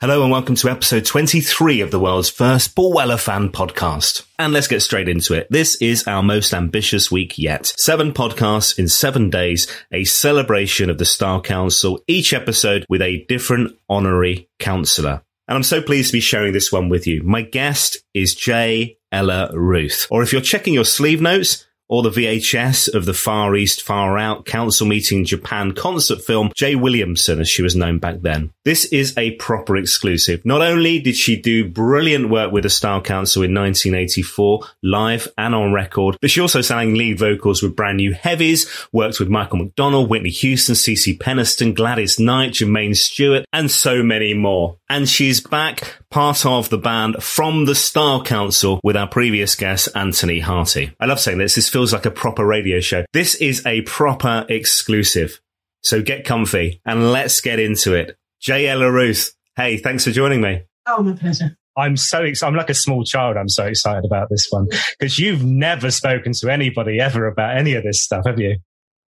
Hello and welcome to episode 23 of the world's first Paul Weller fan podcast. And let's get straight into it. This is our most ambitious week yet. Seven podcasts in seven days, a celebration of the Style Council, each episode with a different honorary councillor. And I'm so pleased to be sharing this one with you. My guest is J. Ella Ruth. Or if you're checking your sleeve notes, or the VHS of the Far East, Far Out Council Meeting Japan concert film, Jay Williamson, as she was known back then. This is a proper exclusive. Not only did she do brilliant work with the Style Council in 1984, live and on record, but she also sang lead vocals with brand new heavies, worked with Michael McDonald, Whitney Houston, CeCe Peniston, Gladys Knight, Jermaine Stewart, and so many more. And she's back part of the band from the Style Council with our previous guest, Anthony Harty. I love saying this. This feels like a proper radio show. This is a proper exclusive. So get comfy and let's get into it. J. Ella Ruth. Hey, thanks for joining me. Oh, my pleasure. I'm so excited. I'm like a small child. I'm so excited about this one because you've never spoken to anybody ever about any of this stuff, have you?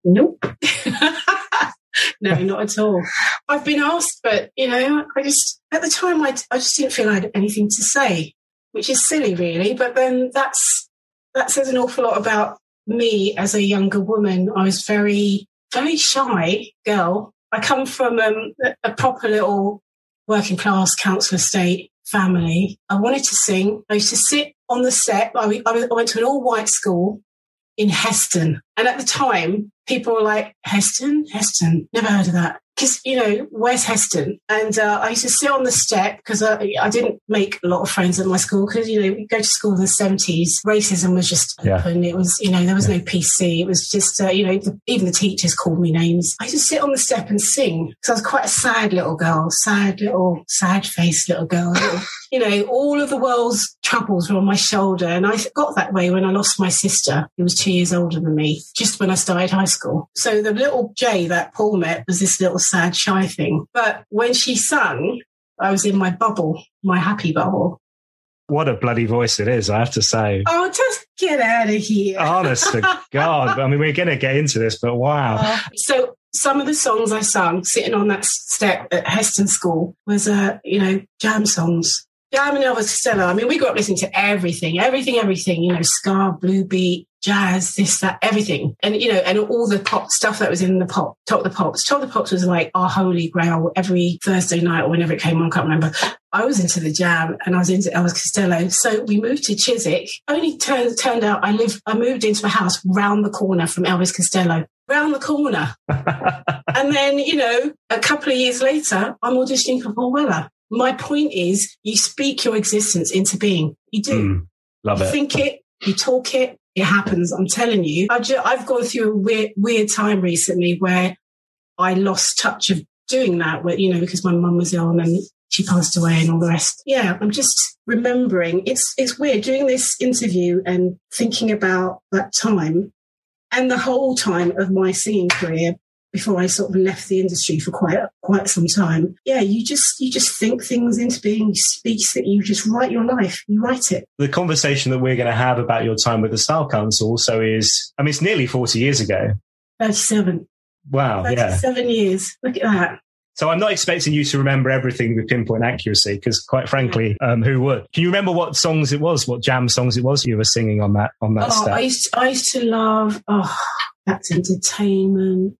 Nope. no, not at all. I've been asked, but you know, I just at the time I, I just didn't feel I had anything to say, which is silly, really. But then that's that says an awful lot about me as a younger woman. I was very, very shy girl. I come from um, a proper little working class council estate family. I wanted to sing. I used to sit on the set. I, I went to an all white school in Heston. And at the time, people were like, Heston? Heston? Never heard of that because you know where's Heston? And uh, I used to sit on the step because I, I, didn't make a lot of friends at my school because you know we go to school in the seventies. Racism was just open. Yeah. It was you know there was yeah. no PC. It was just uh, you know the, even the teachers called me names. I used to sit on the step and sing because I was quite a sad little girl, sad little sad faced little girl. Little, you know all of the world's troubles were on my shoulder, and I got that way when I lost my sister, who was two years older than me, just when I started high school. So the little Jay that Paul met was this little sad, shy thing. But when she sung, I was in my bubble, my happy bubble. What a bloody voice it is, I have to say. Oh, just get out of here. Honest to God. I mean, we're going to get into this, but wow. Uh, so some of the songs I sung sitting on that step at Heston School was, uh, you know, jam songs. Jam and Elvis Costello. I mean, we grew up listening to everything, everything, everything, you know, ska, blue beat, jazz, this, that, everything. And, you know, and all the pop stuff that was in the pop, Top the Pops. Top the Pops was like our holy grail every Thursday night or whenever it came on, I can't remember. I was into the jam and I was into Elvis Costello. So we moved to Chiswick. Only turned, turned out I lived, I moved into a house round the corner from Elvis Costello. Round the corner. and then, you know, a couple of years later, I'm auditioning for Paul Weller. My point is you speak your existence into being. You do. Mm, love you it. think it, you talk it, it happens. I'm telling you. I have gone through a weird, weird time recently where I lost touch of doing that, where, you know, because my mum was ill and she passed away and all the rest. Yeah, I'm just remembering. It's it's weird doing this interview and thinking about that time and the whole time of my singing career before I sort of left the industry for quite quite some time. Yeah, you just you just think things into being. You speak that you just write your life. You write it. The conversation that we're going to have about your time with the Style Council also is. I mean, it's nearly forty years ago. Thirty-seven. Wow. Yeah. Seven years. Look at that. So I'm not expecting you to remember everything with pinpoint accuracy because, quite frankly, um, who would? Can you remember what songs it was, what jam songs it was you were singing on that on that? Oh, I used, to, I used to love. Oh, that's entertainment.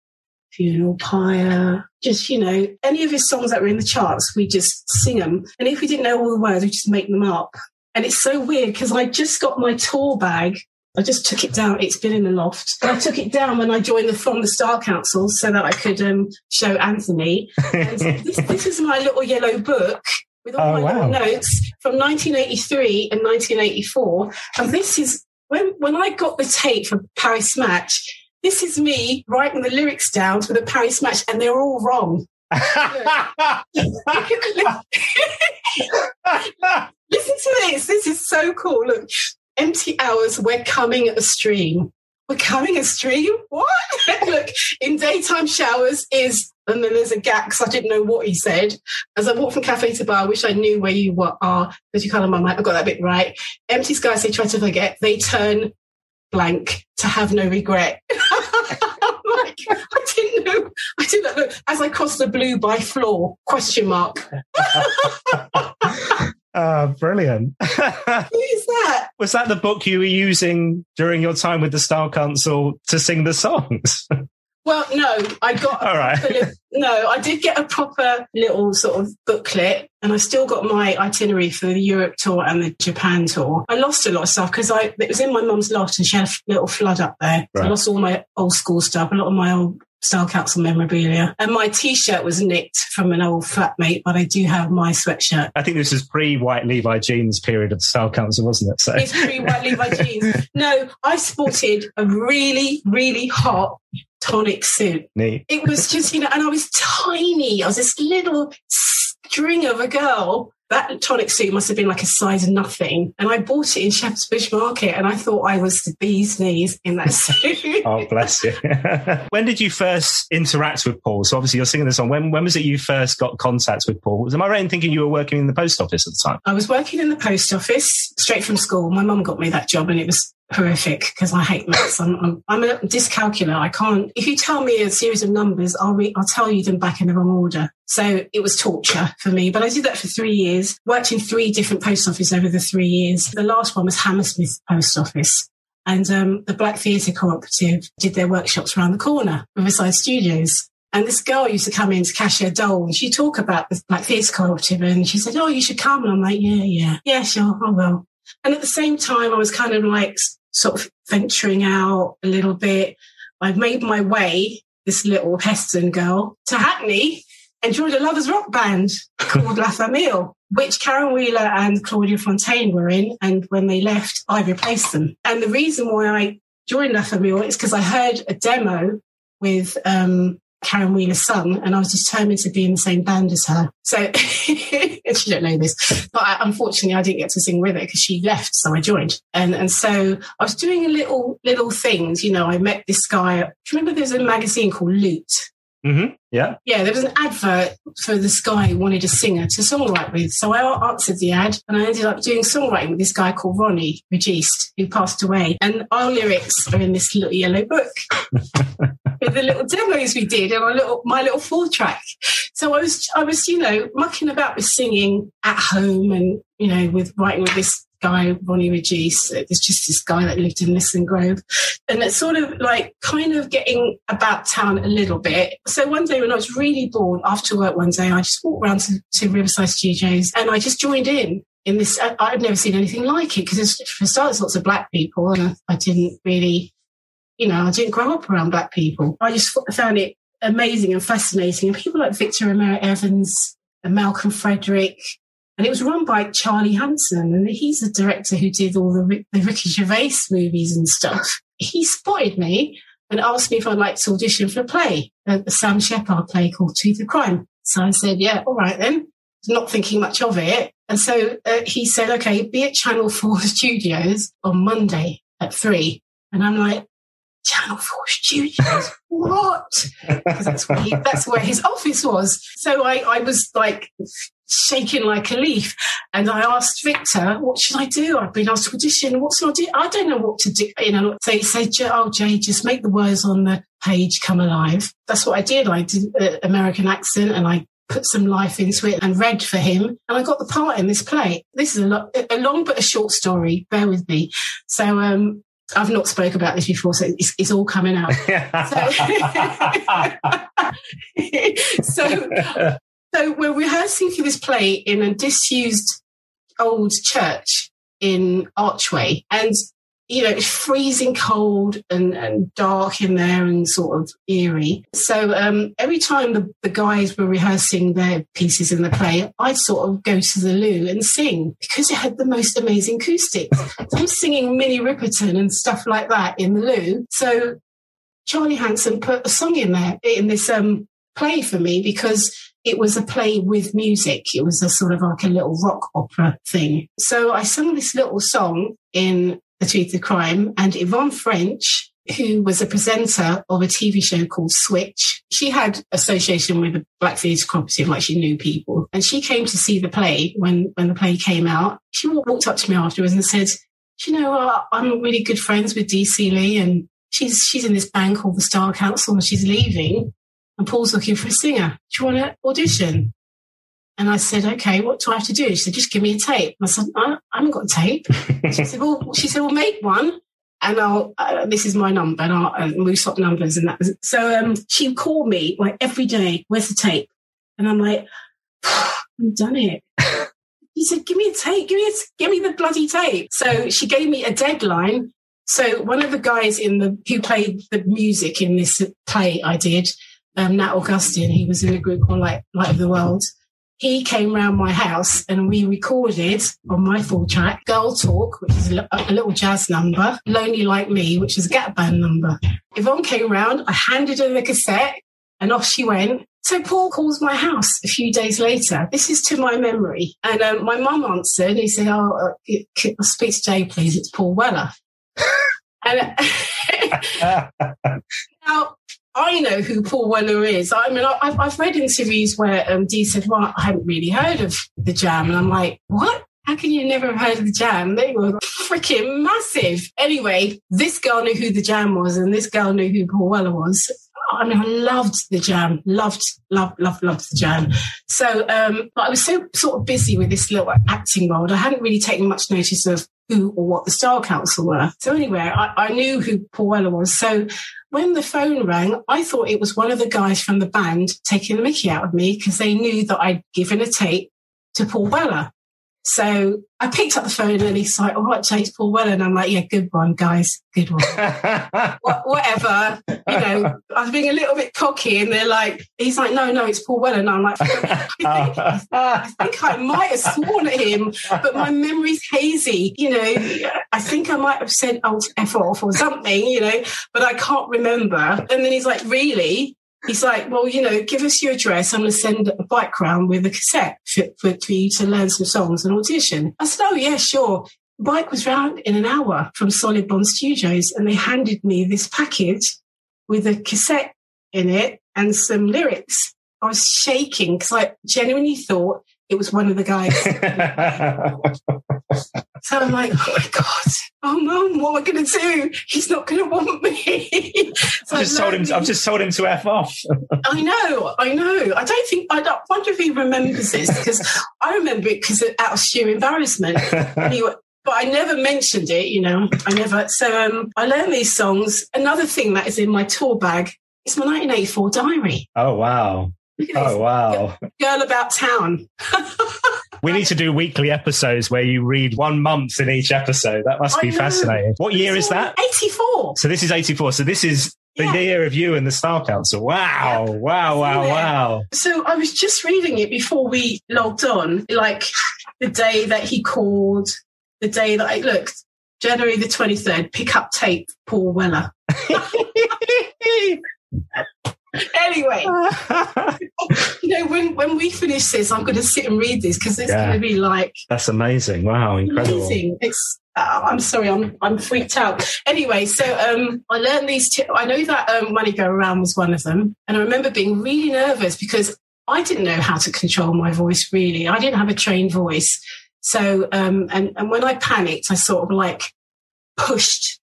Funeral Pyre, just, you know, any of his songs that were in the charts, we just sing them. And if we didn't know all the words, we just make them up. And it's so weird because I just got my tour bag. I just took it down. It's been in the loft. I took it down when I joined the From the Style Council so that I could um, show Anthony. And this, this is my little yellow book with all oh, my wow. notes from 1983 and 1984. And this is when, when I got the tape for Paris Match, this is me writing the lyrics down for the Paris match, and they're all wrong. Listen to this. This is so cool. Look, empty hours. We're coming at a stream. We're coming a stream. What? Look, in daytime showers is, and then there's a gap because I didn't know what he said. As I walk from cafe to bar, I wish I knew where you were, are because you kind of my mind. I got that bit right. Empty skies. They try to forget. They turn blank to have no regret. I didn't know. I didn't know. As I crossed the blue by floor, question mark. Ah, brilliant. Who is that? Was that the book you were using during your time with the Style Council to sing the songs? Well, no, I got all right. No, I did get a proper little sort of booklet, and I still got my itinerary for the Europe tour and the Japan tour. I lost a lot of stuff because I it was in my mum's loft, and she had a little flood up there. Right. So I lost all my old school stuff, a lot of my old Style Council memorabilia. And my t-shirt was nicked from an old flatmate, but I do have my sweatshirt. I think this is pre-white Levi jeans period of the Style Council, wasn't it? So it's pre-white Levi jeans. No, I sported a really, really hot tonic suit. Neat. It was just, you know, and I was tiny. I was this little string of a girl that tonic suit must have been like a size nothing. And I bought it in Shepherd's Bush Market and I thought I was the bee's knees in that suit. oh, bless you. when did you first interact with Paul? So obviously you're singing this song. When, when was it you first got contact with Paul? Am I right in thinking you were working in the post office at the time? I was working in the post office straight from school. My mum got me that job and it was horrific because I hate maths. I'm, I'm, I'm, a dyscalcular. I can't. If you tell me a series of numbers, I'll re, I'll tell you them back in the wrong order. So it was torture for me. But I did that for three years. Worked in three different post offices over the three years. The last one was Hammersmith Post Office. And um, the Black Theatre Cooperative did their workshops around the corner, Riverside Studios. And this girl used to come in to cash her doll and she'd talk about the Black Theatre Cooperative and she said, Oh, you should come. And I'm like, Yeah, yeah, yeah, sure, I will. And at the same time, I was kind of like sort of venturing out a little bit. I've made my way, this little Heston girl, to Hackney and joined a lovers rock band called La Famille, which Caron Wheeler and Claudia Fontaine were in. And when they left, I replaced them. And the reason why I joined La Famille is because I heard a demo with um, Caron Wheeler's son, and I was determined to be in the same band as her. So, and she don't know this, but I, unfortunately, I didn't get to sing with her because she left, so I joined. And and so I was doing a little little things. You know, I met this guy. Do you remember there's a magazine called Loot? Mm-hmm. Yeah. Yeah, there was an advert for this guy who wanted a singer to songwrite with. So I answered the ad and I ended up doing songwriting with this guy called Ronnie Registe, who passed away. And our lyrics are in this little yellow book. with the little demos we did and my little my little four track. So I was I was, you know, mucking about with singing at home and, you know, with writing with this guy, Ronnie Regis. Uh, there's just this guy that lived in Lisson Grove. And it's sort of like kind of getting about town a little bit. So one day when I was really bored after work one day, I just walked around to, to Riverside Studios and I just joined in in this. I, I'd never seen anything like it because for starters, lots of black people and I, I didn't really, you know, I didn't grow up around black people. I just found it amazing and fascinating. And people like Victor Romero Evans and Malcolm Frederick and it was run by Charlie Hanson, and he's the director who did all the, the Ricky Gervais movies and stuff. He spotted me and asked me if I'd like to audition for a play, a, Sam Shepard play called Tooth of Crime. So I said, yeah, all right then. Not thinking much of it. And so uh, he said, okay, be at Channel 4 Studios on Monday at three. And I'm like, Channel 4 Studios. what? Because that's where, he, that's where his office was. So I, I was like shaking like a leaf. And I asked Victor, what should I do? I've been asked to audition. What should I do? I don't know what to do. You know, so he said, oh, Jay, just make the words on the page come alive. That's what I did. I did an American accent and I put some life into it and read for him. And I got the part in this play. This is a, lo- a long but a short story. Bear with me. So, um, I've not spoke about this before, so it's, it's all coming out. so, so, so we're rehearsing for this play in a disused old church in Archway, and you know, it's freezing cold and, and dark in there and sort of eerie. So um, every time the, the guys were rehearsing their pieces in the play, I'd sort of go to the loo and sing because it had the most amazing acoustics. so I'm singing Minnie Riperton and stuff like that in the loo. So Charlie Hanson put a song in there in this um, play for me because it was a play with music. It was a sort of like a little rock opera thing. So I sung this little song in the Truth of Crime. And Yvonne French, who was a presenter of a TV show called Switch, she had association with the Black Theatre Cooperative, like she knew people. And she came to see the play when, when the play came out. She walked up to me afterwards and said, you know, I'm really good friends with DC Lee and she's, she's in this band called the Style Council and she's leaving and Paul's looking for a singer. Do you want to audition? And I said, okay, what do I have to do? She said, just give me a tape. And I said, I, I haven't got a tape. she said, well, she said, well, make one. And I'll, uh, this is my number and I'll, we swap numbers and that. Was, so, um, she called me like every day, where's the tape? And I'm like, I've done it. She said, give me a tape, give me a, give me the bloody tape. So she gave me a deadline. So one of the guys in the, who played the music in this play I did, um, Nat Augustine, he was in a group called Light, Light of the World he came round my house and we recorded on my four track Girl Talk, which is a, little jazz number, Lonely Like Me, which is a Gap Band number. Yvonne came round, I handed her the cassette and off she went. So Paul calls my house a few days later. This is to my memory. And um, my mum answered. He said, oh, uh, speak to Jay, please. It's Paul Weller. and now I know who Paul Weller is. I mean, I've, I've read interviews where um, Dee said, well, I hadn't really heard of the Jam. And I'm like, what? How can you never have heard of the Jam? They were freaking massive. Anyway, this girl knew who the Jam was and this girl knew who Paul Weller was. I mean, I loved the jam, loved, loved, loved, loved the jam. So, um, but I was so sort of busy with this little acting world. I hadn't really taken much notice of who or what the Style Council were. So anyway, I, I knew who Paul Weller was. So when the phone rang, I thought it was one of the guys from the band taking the mickey out of me because they knew that I'd given a tape to Paul Weller. So I picked up the phone and he's like, all right, James Paul Weller. And I'm like, yeah, good one, guys. Good one. Whatever. You know, I was being a little bit cocky and they're like, he's like, no, no, it's Paul Weller. And I'm like, I think, I think I might have sworn at him, but my memory's hazy. You know, I think I might have said, oh, F off or something, you know, but I can't remember. And then he's like, really? He's like, well, you know, give us your address. I'm going to send a bike round with a cassette for, for, for, you to learn some songs and audition. I said, oh, yeah, sure. bike was round in an hour from Solid Bond Studios and they handed me this package with a cassette in it and some lyrics. I was shaking because I genuinely thought it was one of the guys. so I'm like, oh my God, oh mum, what am I going to do? He's not going to want me. so I've just told him. I've just told him to f off. I know, I know. I don't think. I don't, wonder if he remembers this because I remember it because out of sheer embarrassment. Anyway, but I never mentioned it. You know, I never. So um, I learned these songs. Another thing that is in my tour bag is my 1984 diary. Oh wow. Oh wow. Girl about town. We need to do weekly episodes where you read one month in each episode. That must be fascinating. What year is that? 84. So this is 84. So this is the yeah. year of you and the Style Council. Wow. Yeah. Wow. Wow. Yeah. Wow. So I was just reading it before we logged on, like the day that he called, the day that I looked, January the 23rd, pick up tape, Paul Weller. anyway, you know, when when we finish this, I'm going to sit and read this because it's Yeah. going to be like That's amazing. Wow, incredible. amazing. It's uh, I'm sorry, I'm I'm freaked out. Anyway, so um, I learned these. T- I know that um, money go around was one of them, and I remember being really nervous because I didn't know how to control my voice. Really, I didn't have a trained voice. So um, and and when I panicked, I sort of like pushed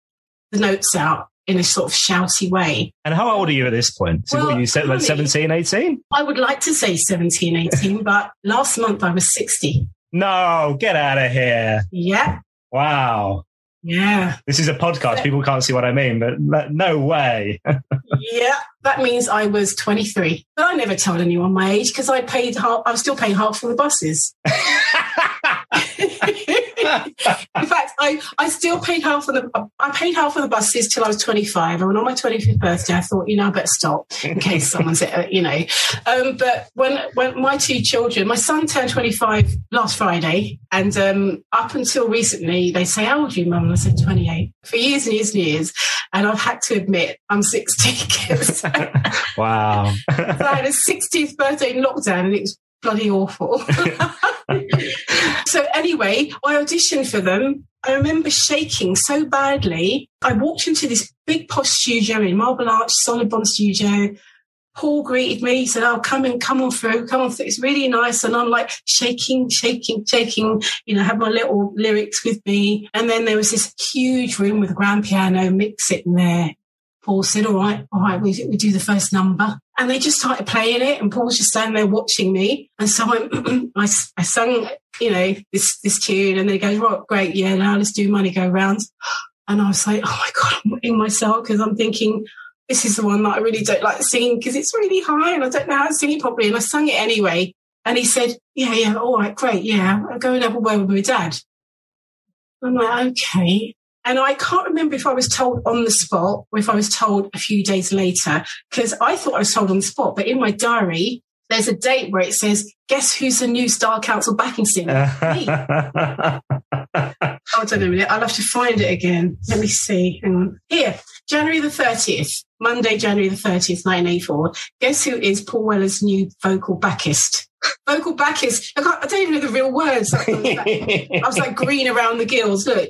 the notes out in a sort of shouty way. And how old are you at this point? So Well, what you said, like 17, 18? I would like to say 17, 18, but last month I was 60. No, get out of here. Yeah, Wow. yeah, This is a podcast. People can't see what I mean, but no- no way. yeah. That means I was 23. But I never told anyone my age because I paid half, I was still paying half for the buses. In fact, I, I still paid half of the I paid half of the buses till I was 25. And on my 25th birthday, I thought, you know, I better stop in case someone's, uh, you know. Um, but when when my two children, my son turned 25 last Friday, and um, up until recently, they say, "How old are you, mum?" And I said, 28. For years and years and years, and I've had to admit, I'm 60 because wow. I had a 60th birthday in lockdown, and it was bloody awful. so anyway, I auditioned for them. I remember shaking so badly. I walked into this big posh studio in Marble Arch, Solid Bond Studio. Paul greeted me. He said, "Oh, come in, come on through, come on through. It's really nice." And I'm like shaking, shaking, shaking. You know, have my little lyrics with me. And then there was this huge room with a grand piano, Mick sitting there. Paul said, "All right, all right, we, we do the first number." And they just started playing it, and Paul's just standing there watching me. And so I, I, I sung, you know, this this tune, and they go, "Right, great, yeah, now let's do Money Go Round." And I was like, "Oh my god, I'm in myself," because I'm thinking, this is the one that I really don't like singing because it's really high, and I don't know how to sing it properly. And I sung it anyway. And he said, "Yeah, yeah, all right, great, yeah, I'll go and have a word with my dad." I'm like, okay. And I can't remember if I was told on the spot or if I was told a few days later, because I thought I was told on the spot. But in my diary, there's a date where it says, guess who's the new Style Council backing singer? Me. Hold on a minute. I'll have to find it again. Let me see. Hang on. Here, January the 30th, Monday, January the 30th, 1984. Guess who is Paul Weller's new vocal backist? Vocal backist. I, can't, I don't even know the real words. I was like, I was like green around the gills. Look,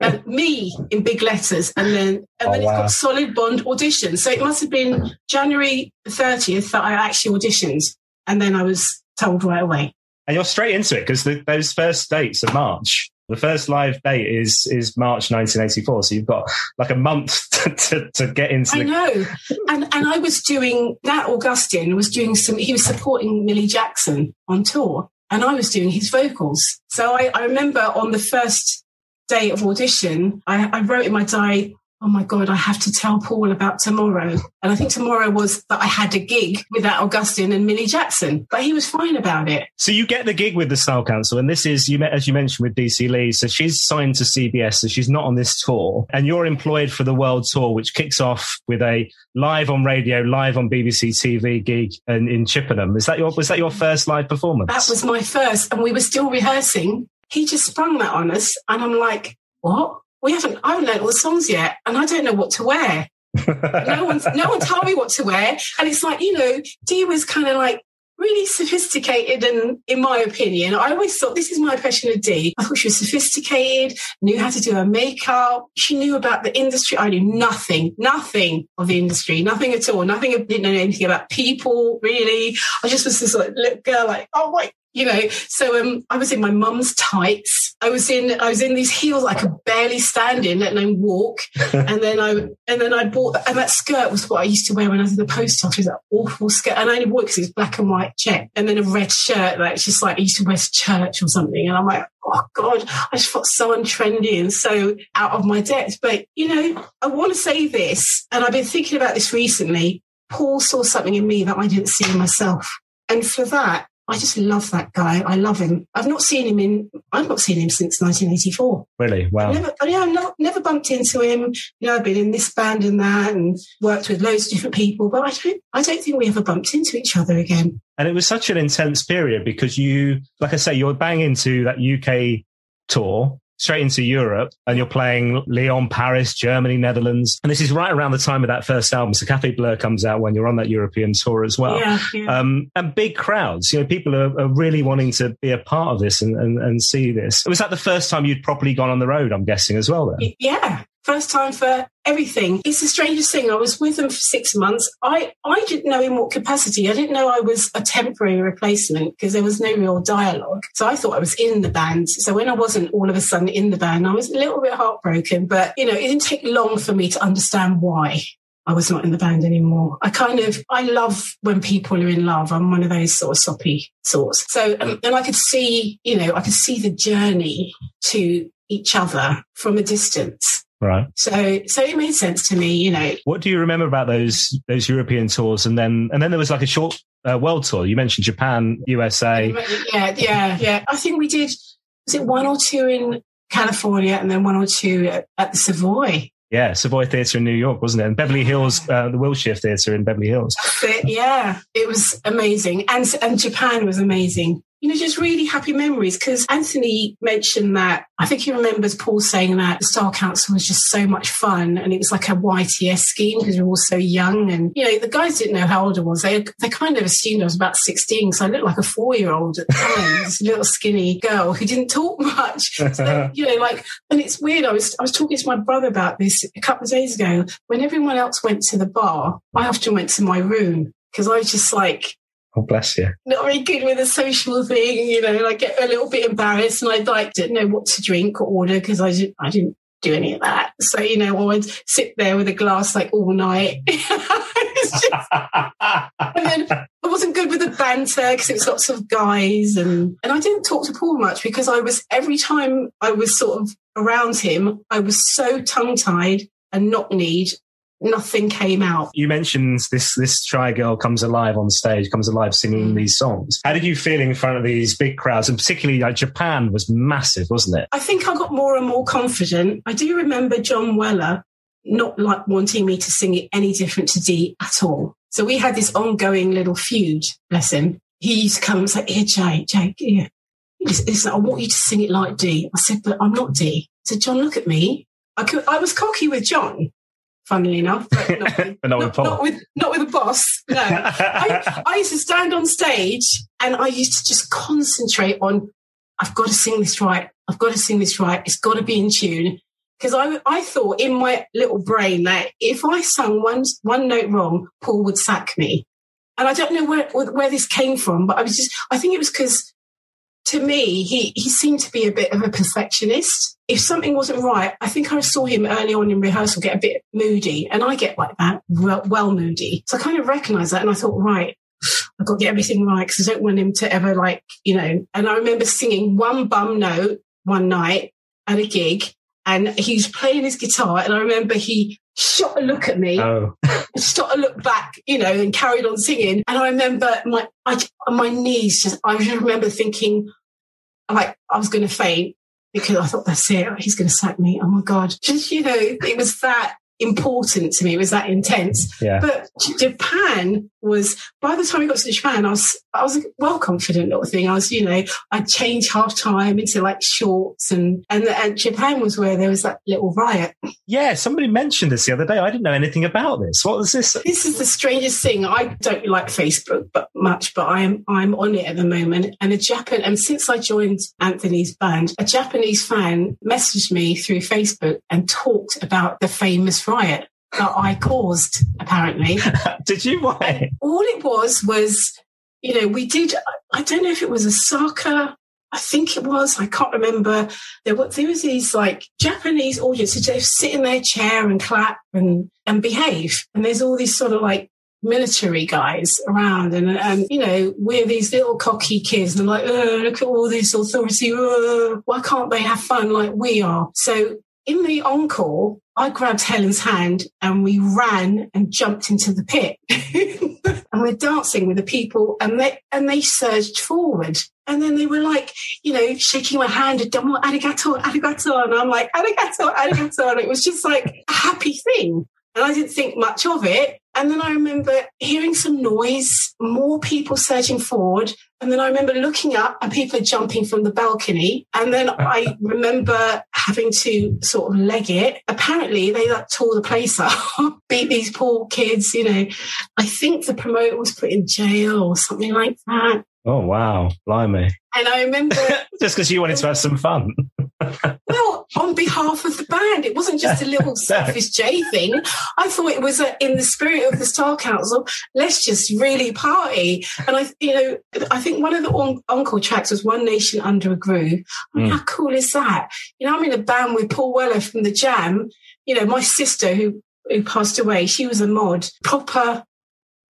and me in big letters, and then and Oh, then it's wow. got solid bond audition. So it must have been January 30th that I actually auditioned, and then I was told right away. and you're straight into it because those first dates of March. The first live date is is March 1984. So you've got like a month to, to, to get into I the. know. And and I was doing that. Augustine was doing some he was supporting Millie Jackson on tour and I was doing his vocals. So I, I remember on the first day of audition, I, I wrote in my diary, Oh my God, I have to tell Paul about tomorrow. And I think tomorrow was that I had a gig with Nat Augustine and Millie Jackson, but he was fine about it. So you get the gig with the Style Council, and this is you met as you mentioned with DC Lee. So she's signed to CBS, so she's not on this tour, and you're employed for the world tour, which kicks off with a live on radio, live on BBC TV gig in, in Chippenham. Is that your was that your first live performance? That was my first, and we were still rehearsing. He just sprung that on us, and I'm like, "What? We haven't. I haven't learned all the songs yet, and I don't know what to wear. no one's no one told me what to wear, and it's like you know, Dee was kind of like really sophisticated, and in my opinion, I always thought this is my impression of Dee. I thought she was sophisticated, knew how to do her makeup. She knew about the industry. I knew nothing, nothing of the industry, nothing at all. Nothing. Didn't know anything about people really. I just was this like little girl, like oh my you know so um i was in my mum's tights. I was in i was in these heels i could barely stand in let alone walk. And then i and then i bought and that skirt was what i used to wear when i was in the post office that awful skirt. And i only wore it because it was black and white check and then a red shirt like it's just like i used to wear to church or something. And i'm like oh god i just felt so untrendy and so out of my depth. But you know i want to say this and i've been thinking about this recently. Paul saw something in me that i didn't see in myself. And for that I just love that guy. I love him. I've not seen him in. I've not seen him since 1984. really wow. Never, yeah, I've not, never bumped into him. You know, I've been in this band and that, and worked with loads of different people. But I don't. I don't think we ever bumped into each other again. And it was such an intense period because you, like I say, you're bang into that UK tour. Straight into Europe and you're playing Lyon, Paris, Germany, Netherlands. And this is right around the time of that first album. So Cafe Bleu comes out when you're on that European tour as well. Yeah, yeah. Um, and big crowds, you know, people are, are really wanting to be a part of this and, and, and see this. Was that the first time you'd properly gone on the road, I'm guessing, as well then? Yeah. First time for everything. It's the strangest thing. I was with them for six months. I, I didn't know in what capacity. I didn't know I was a temporary replacement because there was no real dialogue. So I thought I was in the band. So when I wasn't all of a sudden in the band, I was a little bit heartbroken. But, you know, it didn't take long for me to understand why. I was not in the band anymore. I kind of, I love when people are in love. I'm one of those sort of soppy sorts. So, um, and I could see, you know, I could see the journey to each other from a distance. Right. So, so it made sense to me, you know. What do you remember about those those European tours? And then and then there was like a short uh, world tour. You mentioned Japan, USA. Yeah, yeah, yeah. I think we did. Was it one or two in California, and then one or two at, at the Savoy? Yeah, Savoy Theatre in New York, wasn't it? And Beverly Hills, uh, the Wilshire Theatre in Beverly Hills. Yeah, it was amazing, and and Japan was amazing you know, just really happy memories. Because Anthony mentioned that I think he remembers Paul saying that the Style Council was just so much fun, and it was like a YTS scheme because we were all so young, and you know, the guys didn't know how old I was. They they kind of assumed I was about sixteen, so I looked like a four year old at the time, this little skinny girl who didn't talk much. So, you know, like, and it's weird. I was I was talking to my brother about this a couple of days ago. When everyone else went to the bar, I often went to my room because I was just like Oh, bless you. Not very good with a social thing, you know, I get a little bit embarrassed and I'd like to know what to drink or order because I, didn't, I didn't do any of that. So, you know, I would sit there with a glass like all night. just, and then I wasn't good with the banter because it was lots of guys and, and I didn't talk to Paul much because I was, every time I was sort of around him, I was so tongue tied and knock kneed nothing came out. You mentioned this this shy girl comes alive on stage, comes alive singing mm. these songs. How did you feel in front of these big crowds? And particularly like Japan was massive, wasn't it? I think I got more and more confident. I do remember John Weller not like wanting me to sing it any different to Dee at all. So we had this ongoing little feud, bless him. He used to come and say, Here, Jay, Jay, yeah. I want you to sing it like Dee. I said, but I'm not Dee. I said, John, look at me. I, could, I was cocky with John funnily enough, but not with, not, not, not, with, not with a boss. No, I, I, used to stand on stage and I used to just concentrate on, I've got to sing this right. I've got to sing this right. It's got to be in tune. Because I, I thought in my little brain that if I sung one, one note wrong, Paul would sack me. And I don't know where, where this came from, but I was just, I think it was because to me, he, he seemed to be a bit of a perfectionist. If something wasn't right, I think I saw him early on in rehearsal get a bit moody, and I get like that, well, well moody. So I kind of recognized that, and I thought, right, I've got to get everything right because I don't want him to ever like, you know. And I remember singing one bum note one night at a gig, and he was playing his guitar, and I remember he shot a look at me, oh. shot a look back, you know, and carried on singing. And I remember my I, my knees just. I remember thinking, like I was going to faint because I thought that's it. He's going to sack me. Oh my god! Just you know, it was that important to me. It was that intense. Yeah. But Japan was by the time we got to Japan, I was I was a well confident little thing. I was, you know, I changed half time into like shorts and, and and Japan was where there was that little riot. Yeah, somebody mentioned this the other day. I didn't know anything about this. What was this? This is the strangest thing. I don't like Facebook but much, but I am I'm on it at the moment. And a Japan and since I joined Anthony's band, a Japanese fan messaged me through Facebook and talked about the famous riot that I caused, apparently. did you? Why? All it was was, you know, we did, I don't know if it was a soccer. I think it was. I can't remember. There were there was these like Japanese audiences. They sit in their chair and clap and and behave. And there's all these sort of like military guys around, and and you know we're these little cocky kids, and like, oh, look at all this authority. Oh, why can't they have fun like we are? So in the encore, I grabbed Helen's hand and we ran and jumped into the pit. and we're dancing with the people and they and they surged forward. And then they were like, you know, shaking my hand and arigato, arigato. And I'm like, arigato, arigato. And it was just like a happy thing. And I didn't think much of it. And then I remember hearing some noise, more people surging forward. And then I remember looking up and people jumping from the balcony. And then I remember having to sort of leg it. Apparently, they like, tore the place up, beat these poor kids. You know, I think the promoter was put in jail or something like that. Oh, wow. Blimey. And I remember. Just because you wanted to have some fun. Well, on behalf of the band, it wasn't just a little selfish J thing. I thought it was a, in the spirit of the Style Council. Let's just really party. And I, you know, I think one of the on- encore tracks was "One Nation Under a Groove." Mm. How cool is that? You know, I'm in a band with Paul Weller from the Jam. You know, my sister who who passed away, she was a mod, proper,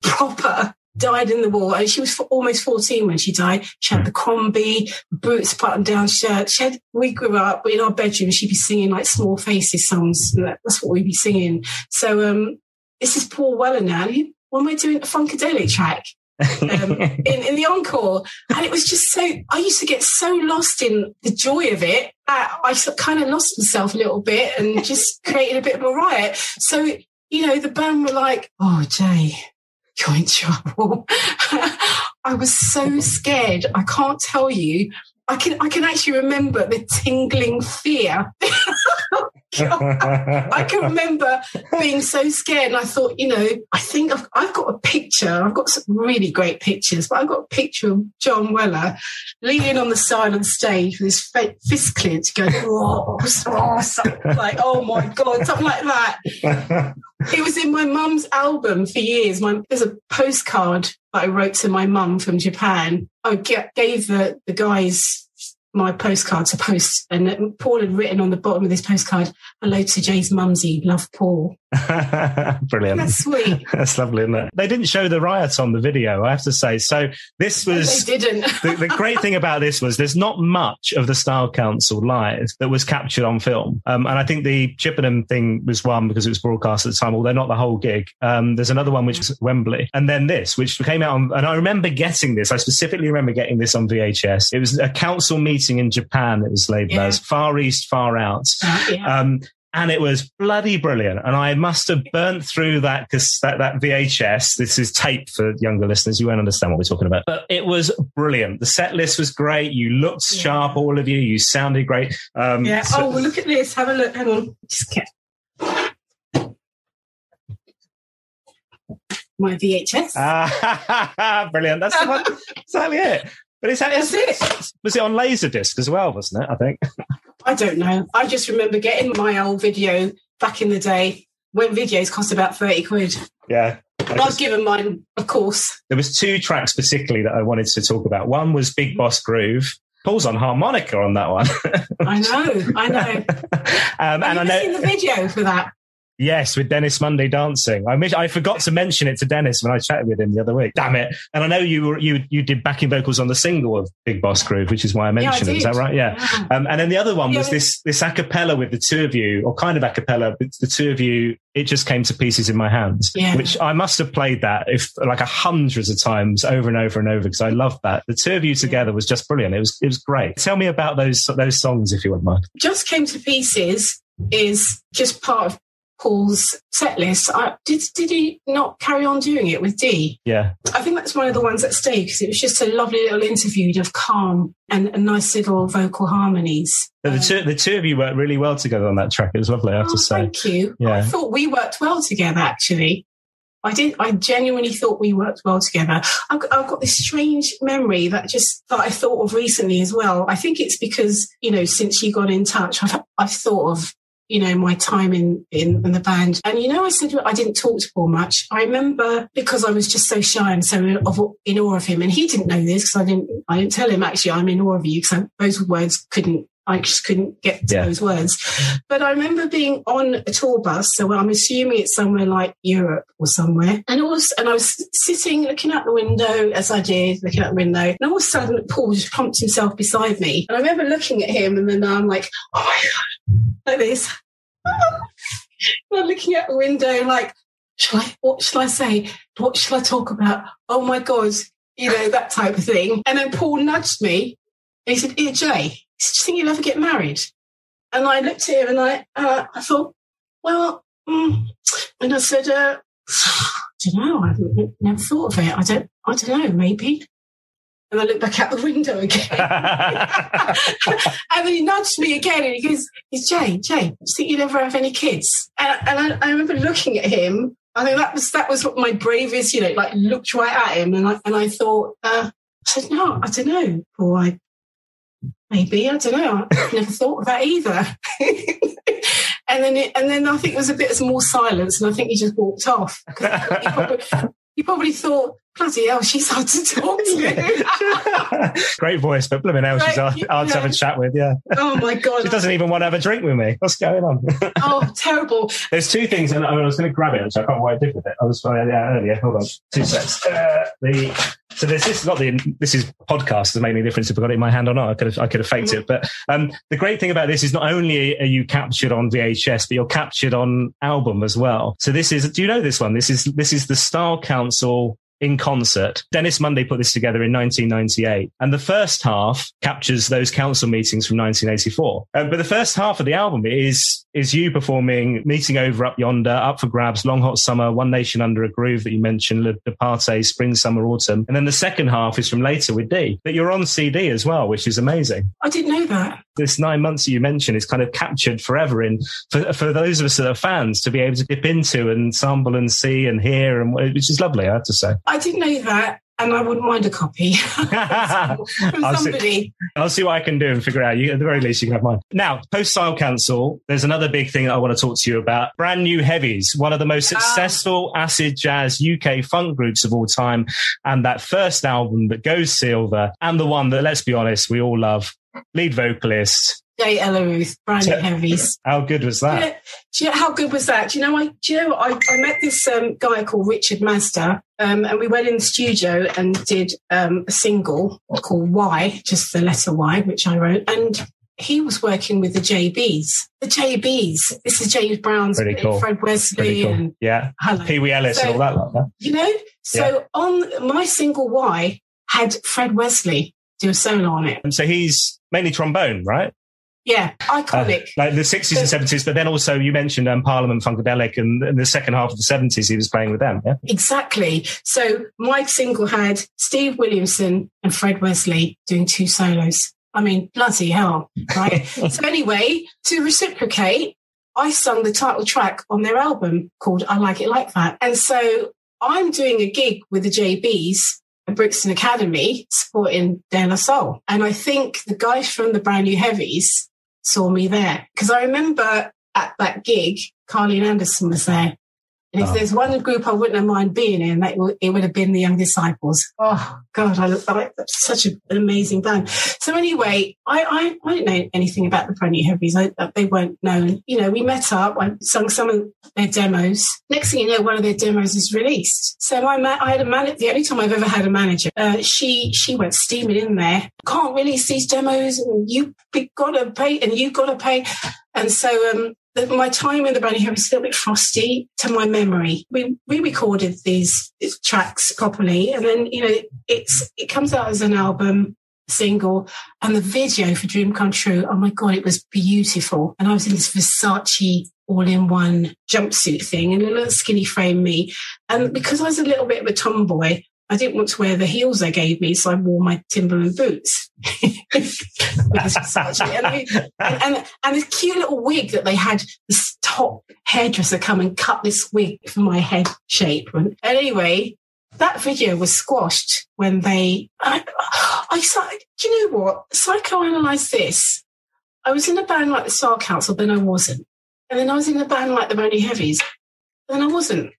proper died in the war and she was almost 14 when she died. She had the combi, boots button down shirt. She had, we grew up in our bedroom. She'd be singing like small faces songs. That's what we'd be singing. So, um, this is Paul Weller now. When we're doing a Funkadelic track, um, in, in the encore. And it was just so, I used to get so lost in the joy of it. I kind of lost myself a little bit and just created a bit of a riot. So, you know, the band were like, oh, Jay, you're in trouble. I was so scared. I can't tell you. I can I can actually remember the tingling fear. I can remember being so scared, and I thought, you know, I think I've, I've got a picture. I've got some really great pictures, but I've got a picture of John Weller leaning on the side of the stage with his fist clenched, going, oh, oh, like, oh my god, something like that. it was in my mum's album for years. My, there's a postcard that I wrote to my mum from Japan. I gave the, the guys my postcard to post, and Paul had written on the bottom of this postcard, "Hello to Jay's mumsy, love Paul." Brilliant. That's sweet. That's lovely, isn't it? They didn't show the riots on the video, I have to say. So this was. No, they didn't. the, the, great thing about this was there's not much of the Style Council live that was captured on film, um, and I think the Chippenham thing was one because it was broadcast at the time, although not the whole gig. Um, there's another one which was Wembley, and then this, which came out on. And I remember getting this. I specifically remember getting this on VHS. It was a council meeting in Japan. It was labeled yeah. as Far East, Far Out. Uh, yeah. um, and it was bloody brilliant. And I must have burnt through that because that, that VHS, this is tape for younger listeners. You won't understand what we're talking about, but it was brilliant. The set list was great. You looked yeah. sharp, all of you. You sounded great. Um, yeah. So- oh, well, look at this. Have a look. Hang on. Just get my VHS. Ah, brilliant. That's the one. exactly it. But it's, it's, it. was it on Laserdisc as well, wasn't it? I think. I don't know. I just remember getting my old video back in the day when videos cost about 30 quid. Yeah. I was given mine, of course. There was two tracks particularly that I wanted to talk about. One was Big Boss Groove. Paul's on harmonica on that one. I know, I know. Um, and I know seen the video for that. Yes, with Dennis Munday dancing. I I forgot to mention it to Dennis when I chatted with him the other week. Damn it! And I know you were, you you did backing vocals on the single of Big Boss Groove, which is why I mentioned yeah, I it. Is that right? Yeah. yeah. Um, and then the other one yeah, was this this a cappella with the two of you, or kind of a cappella, but the two of you. It just came to pieces in my hands, which I must have played that if like a hundreds of times over and over and over because I loved that. The two of you together was just brilliant. It was it was great. Tell me about those those songs if you wouldn't mind. Just came to pieces is just part of Paul's set list. I, did did he not carry on doing it with Dee? Yeah, I think that's one of the ones that stayed because it was just a lovely little interview of calm and a nice little vocal harmonies. the two the two of you worked really well together on that track. It was lovely. I have oh, to say. Thank you. Yeah. I thought we worked well together. Actually, I did. I genuinely thought we worked well together. I've, I've, got this strange memory that just that I thought of recently as well. I think it's because you know since you got in touch, I've I've thought of you know, my time in, in, in, the band. And, you know, I said I didn't talk to Paul much. I remember because I was just so shy and so in, of, in awe of him. And he didn't know this because I didn't, I didn't tell him actually I'm in awe of you because those words couldn't, I just couldn't get to yeah. those words. But I remember being on a tour bus. So I'm assuming it's somewhere like Europe or somewhere. And it was, and I was sitting looking out the window as I did, looking out the window. And all of a sudden Paul just pumped himself beside me. And I remember looking at him and then I'm like, oh my God like this. I'm looking at the window, like, shall I, what shall I say? What shall I talk about? Oh my God, you know, that type of thing. And then Paul nudged me and he said, hey, Jay, do you think you'll ever get married? And I looked at him and I, uh, I thought, well, mm, and I said, uh, I don't know. I've never thought of it. I don't, I don't know, maybe. And I look back out the window again. and then he nudged me again and he goes, It's Jay, Jay, do you think you'd ever have any kids? And, and I, I, remember looking at him. I think that was that was what my bravest, you know, like looked right at him and I and I thought, uh, I said, No, I don't know, boy. Maybe, I don't know. I never thought of that either. and then it, and then I think there was a bit of more silence and I think he just walked off. He probably, he probably thought, bloody hell, she's hard to talk to. Great voice, but blooming hell, she's hard, hard to have a chat with. Yeah. Oh my god. she doesn't even want to have a drink with me. What's going on? oh, terrible. There's two things, and I was going to grab it, so I can't know what I did with it. I was sorry, yeah, earlier. Hold on, two seconds. Uh, the so this is not the this is podcast doesn't any difference if I got it in my hand or not. I could have I could have faked it. But um, the great thing about this is not only are you captured on VHS, but you're captured on album as well. So this is do you know this one? This is this is the Style Council in concert. Dennis Munday put this together in 1998. And the first half captures those council meetings from 1984. Um, but the first half of the album is, is you performing Meeting Over Up Yonder, Up for Grabs, Long Hot Summer, One Nation Under a Groove that you mentioned, Le, Le Départ, Spring, Summer, Autumn. And then the second half is from Later with Dee But you're on CD as well, which is amazing. I didn't know that. This nine months that you mentioned is kind of captured forever in for, for those of us that are fans to be able to dip into and sample and see and hear, and which is lovely, I have to say. I didn't know that. And I wouldn't mind a copy from I'll somebody. See, I'll see what I can do and figure out. You, at the very least, you can have mine. Now, post Style Council, there's another big thing that I want to talk to you about. Brand New Heavies, one of the most ah. successful acid jazz UK funk groups of all time. And that first album that goes silver and the one that, let's be honest, we all love. Lead vocalist, Jay Ella Ruth, Brand New Heavies. How good was that? Do you, know, do you know how good was that? Do you know, I, do you know, I, I met this um, guy called Richard Mazda, um, and we went in the studio and did um, a single called Y, just the letter Y, which I wrote. And he was working with the JBs. The JBs. This is James Brown's Pretty cool. Fred Wesley cool. and yeah, Hello. Pee Wee Ellis So- and all that. Like that. you know. So Yeah. on my single Y had Fred Wesley do a solo on it. And so he's mainly trombone, right? Yeah, Uh, iconic. like the 60s and 70s, but then also you mentioned um, Parliament Funkadelic and in the second half of the 70s he was playing with them. Yeah. Exactly. So my single had Steve Williamson and Fred Wesley doing two solos. I mean, bloody hell, right? so anyway, to reciprocate, I sung the title track on their album called I Like It Like That. And so I'm doing a gig with the JBs Brixton Academy supporting De La Soul. And I think the guys from the Brand New Heavies saw me there because I remember at that gig, Carleen Anderson was there. And if Oh. there's one group I wouldn't have mind being in, that would, it would have been the Young Disciples. Oh God, I, I that's such an amazing band. So anyway, I, I I didn't know anything about the Brand New Heavies. I, they weren't known. You know, we met up. I sung some of their demos. Next thing you know, one of their demos is released. So my ma- I had a man. The only time I've ever had a manager. Uh, she she went steaming in there. Can't release these demos, and you gotta pay, and you gotta pay. And so um, the, my time in the New Heavies is a little bit frosty to my memory. We we recorded these tracks properly, and then you know it's it comes out as an album single and the video for Dream Come True. Oh my god, it was beautiful. And I was in this Versace all-in-one jumpsuit thing and a little skinny frame me. And because I was a little bit of a tomboy, I didn't want to wear the heels they gave me, so I wore my Timberland boots. And, and, and, and this cute little wig that they had this top hairdresser come and cut this wig for my head shape. And anyway, that video was squashed when they. I, I. Do you know what? Psychoanalyze this. I was in a band like the Star Council, then I wasn't, and then I was in a band like the Money Heavies, then I wasn't.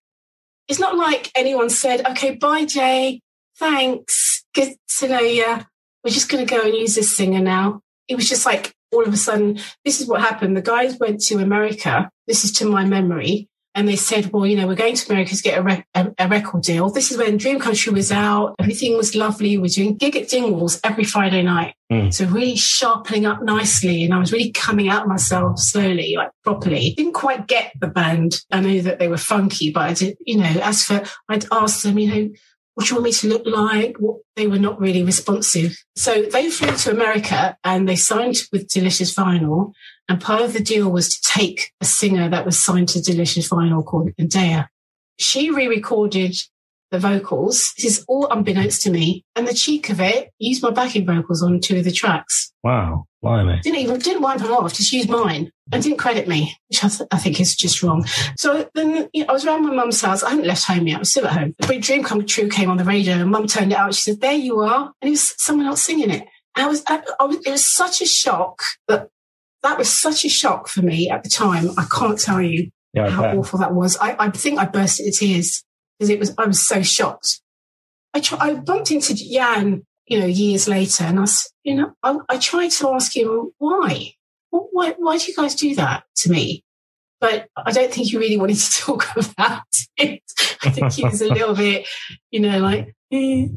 It's not like anyone said, "Okay, bye, Jay. Thanks. Good to know you. We're just going to go and use this singer now." It was just like all of a sudden, this is what happened. The guys went to America. This is to my memory. And they said, well, you know, we're going to America to get a, rec- a, a record deal. This is when Dream Come True was out. Everything was lovely. We're doing gig at Dingwalls every Friday night. Mm. So really sharpening up nicely. And I was really coming out myself slowly, like properly. Didn't quite get the band. I know that they were funky, but I did, you know, as for, I'd asked them, you know, what do you want me to look like? What, they were not really responsive. So they flew to America and they signed with Delicious Vinyl. And part of the deal was to take a singer that was signed to Delicious Vinyl called N'Dea. She re-recorded the vocals. This is all unbeknownst to me. And the cheek of it, used my backing vocals on two of the tracks. Wow. Blimey. Didn't even, didn't wipe them off, just used mine and didn't credit me, which I, th- I think is just wrong. So then you know, I was around my mum's house. I hadn't left home yet. I was still at home. The dream come true came on the radio and mum turned it out. She said, there you are. And it was someone else singing it. I was, I, I was, it was such a shock that that was such a shock for me at the time. I can't tell you Yeah, how awful that was. I, I think I burst into tears because it was, I was so shocked. I, tr- I bumped into Jan, you know, years later and I was, you know, I, I tried to ask him why, Wh- why, why do you guys do that to me? But I don't think he really wanted to talk about it. I think he was a little bit, you know, like, eh,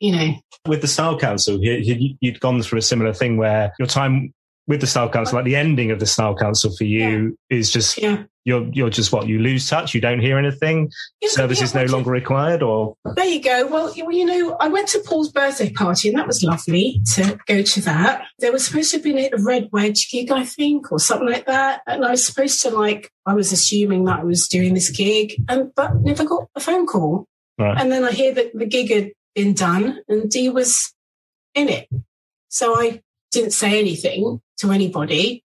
you know, with the Style Council, you, you'd gone through a similar thing where your time with the Style Council, like the ending of the Style Council for you is just yeah. you're you're just what you lose touch, you don't hear anything, Yeah, service yeah, is no longer required, or There you go. Well, you you know, I went to Paul's birthday party and that was lovely to go to that. There was supposed to have been a red wedge gig, I think, or something like that. And I was supposed to like, I was assuming that I was doing this gig and, but never got a phone call. Right. And then I hear that the gig had been done and Dee was in it. So I didn't say anything to anybody.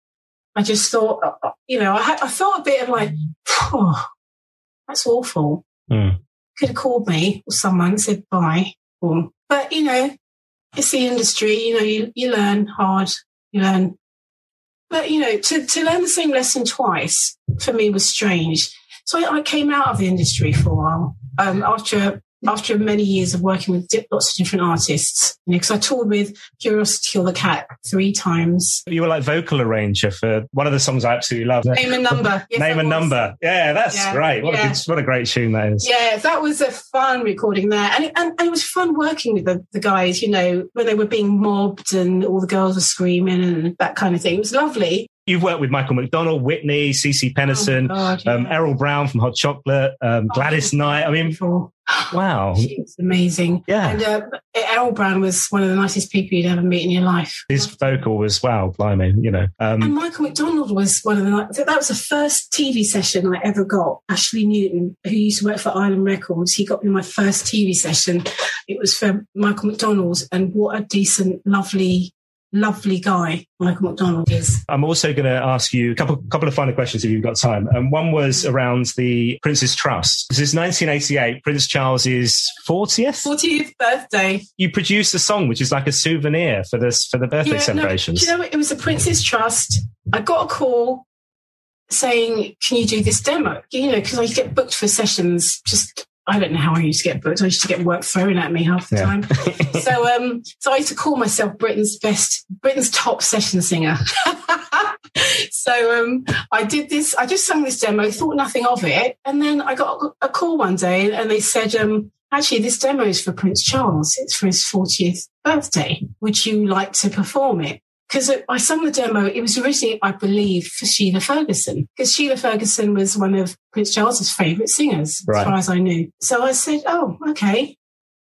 I just thought, uh, uh, you know, I, had, I felt a bit of like, oh, that's awful Hmm. could have called me or someone said bye. Or, but you know, it's the industry. You know, you, you learn hard. You learn, but you know, to to learn the same lesson twice for me was strange. So I, I came out of the industry for a while um, after after many years of working with lots of different artists. You know, because I toured with Curiosity Kill the Cat three times. you were like vocal arranger for one of the songs I absolutely love. Name and number. Yes, Name and number. Yeah, that's Yeah, great. What, yeah. a good, what a great tune that is. Yeah, that was a fun recording there. And it, and, and it was fun working with the, the guys, you know, when they were being mobbed and all the girls were screaming and that kind of thing. It was lovely. You've worked with Michael McDonald, Whitney, CeCe Peniston, Oh, God, um, yeah. Errol Brown from Hot Chocolate, um, Gladys Knight. I mean, Beautiful. wow. It's amazing. Yeah. And uh, Errol Brown was one of the nicest people you'd ever meet in your life. His vocal was wow, blimey, you know. And Um, Michael McDonald was one of the that was the first TV session I ever got. Ashley Newton, who used to work for Island Records, he got me my first TV session. It was for Michael McDonald's and what a decent, lovely, lovely guy Michael McDonald is. I'm also going to ask you a couple, couple of final questions if you've got time. Um, one was around the Prince's Trust. This is 1988, Prince Charles's 40th. 40th birthday. You produced a song which is like a souvenir for this for the birthday Yeah, celebrations. do you know, it was the Prince's Trust. I got a call saying, "Can you do this demo?" You know, because I get booked for sessions. Just I don't know how I used to get booked. I used to get work thrown at me half the Yeah. time. so, um, so I used to call myself Britain's best, Britain's top session singer. so, um, I did this. I just sang this demo, thought nothing of it, and then I got a a call one day, and they said, um. Actually, this demo is for Prince Charles. It's for his 40th birthday. Would you like to perform it? Because I sung the demo, it was originally, I believe, for Sheila Ferguson. Because Sheila Ferguson was one of Prince Charles's favourite singers, Right. as far as I knew. So I said, "Oh, okay."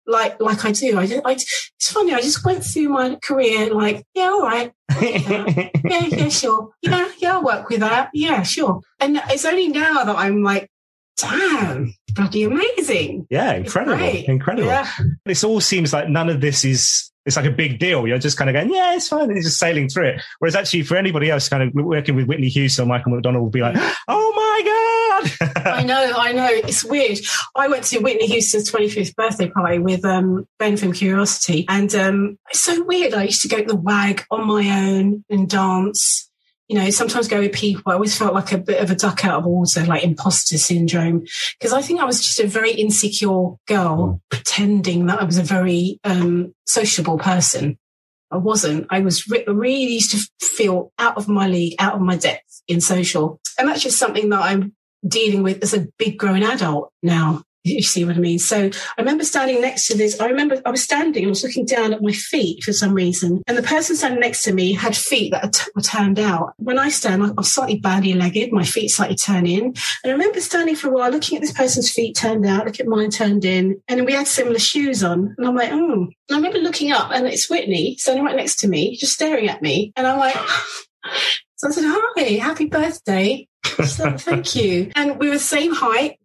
Like, like I do. I, just, I, it's funny. I just went through my career like, yeah, all right, yeah, yeah, sure, yeah, yeah, I'll work with that. Yeah, sure. And it's only now that I'm like, damn, bloody amazing. yeah, incredible, incredible. Yeah. This all seems like none of this is. It's like a big deal. You're just kind of going, yeah, it's fine. And you're just sailing through it. Whereas actually, for anybody else, kind of working with Whitney Houston or Michael McDonald, would be like, oh my god. I know, I know. It's weird. I went to Whitney Houston's 25th birthday party with um, Ben from Curiosity. And um, it's so weird. I used to go to the WAG on my own and dance. You know, sometimes go with people. I always felt like a bit of a duck out of water, like imposter syndrome. Because I think I was just a very insecure girl pretending that I was a very um, sociable person. I wasn't. I was re- really used to feel out of my league, out of my depth in social. And that's just something that I'm dealing with as a big grown adult now. You see what I mean? So I remember standing next to this. I remember I was standing and I was looking down at my feet for some reason. And the person standing next to me had feet that were turned out. When I stand, I'm slightly bandy legged, my feet slightly turn in. And I remember standing for a while looking at this person's feet turned out, look at mine turned in. And we had similar shoes on. And I'm like, oh. And I remember looking up and it's Whitney standing right next to me, just staring at me. And I'm like, so I said, hi, happy birthday. Said, Thank you. And we were the same height,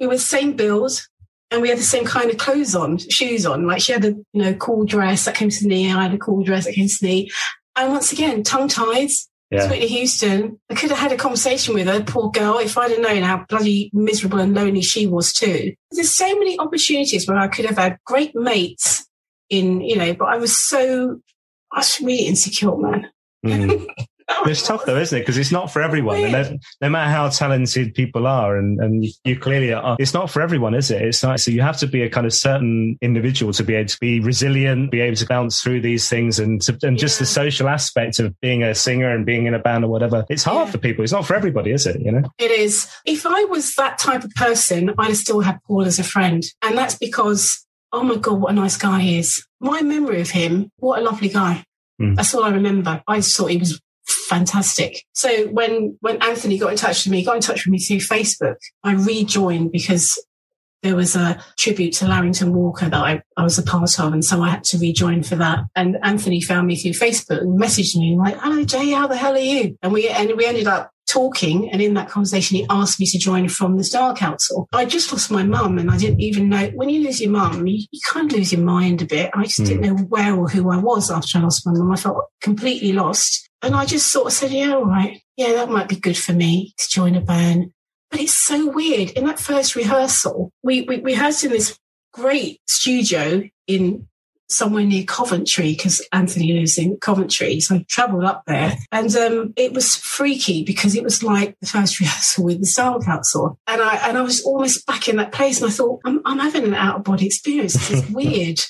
we were the same build, and we had the same kind of clothes on, shoes on. Like she had a you know cool dress that came to the knee, I had a cool dress that came to the knee. And once again, tongue tied. Yeah. Whitney Houston. I could have had a conversation with her, poor girl, if I'd have known how bloody miserable and lonely she was too. There's so many opportunities where I could have had great mates in, you know, but I was so, I was really insecure, man. Mm. it's tough though, isn't it? Because it's not for everyone. And no matter how talented people are, and, and you clearly are, it's not for everyone, is it? It's not. So you have to be a kind of certain individual to be able to be resilient, be able to bounce through these things, and to, and just the social aspect of being a singer and being in a band or whatever. It's hard yeah. for people. It's not for everybody, is it? You know, it is. If I was that type of person, I'd still have Paul as a friend, and that's because oh my god, what a nice guy he is. My memory of him, what a lovely guy. Mm. That's all I remember. I just thought he was fantastic. So when when Anthony got in touch with me, got in touch with me through Facebook, I rejoined because there was a tribute to Larrington Walker that I, I was a part of, and so I had to rejoin for that. And Anthony found me through Facebook and messaged me like, "Hello Jay, how the hell are you?" And we and we ended up talking and in that conversation he asked me to join from the Style Council. I just lost my mum and I didn't even know when you lose your mum, you, you kind of lose your mind a bit. I just mm. didn't know where or who I was after I lost my mum. I felt completely lost. And I just sort of said, yeah, all right. Yeah, that might be good for me to join a band. But it's so weird. In that first rehearsal, we, we rehearsed in this great studio in somewhere near Coventry because Anthony lives in Coventry. So I travelled up there and um, it was freaky because it was like the first rehearsal with the Style Council. And I, and I was almost back in that place and I thought, I'm, I'm having an out of body experience. This is weird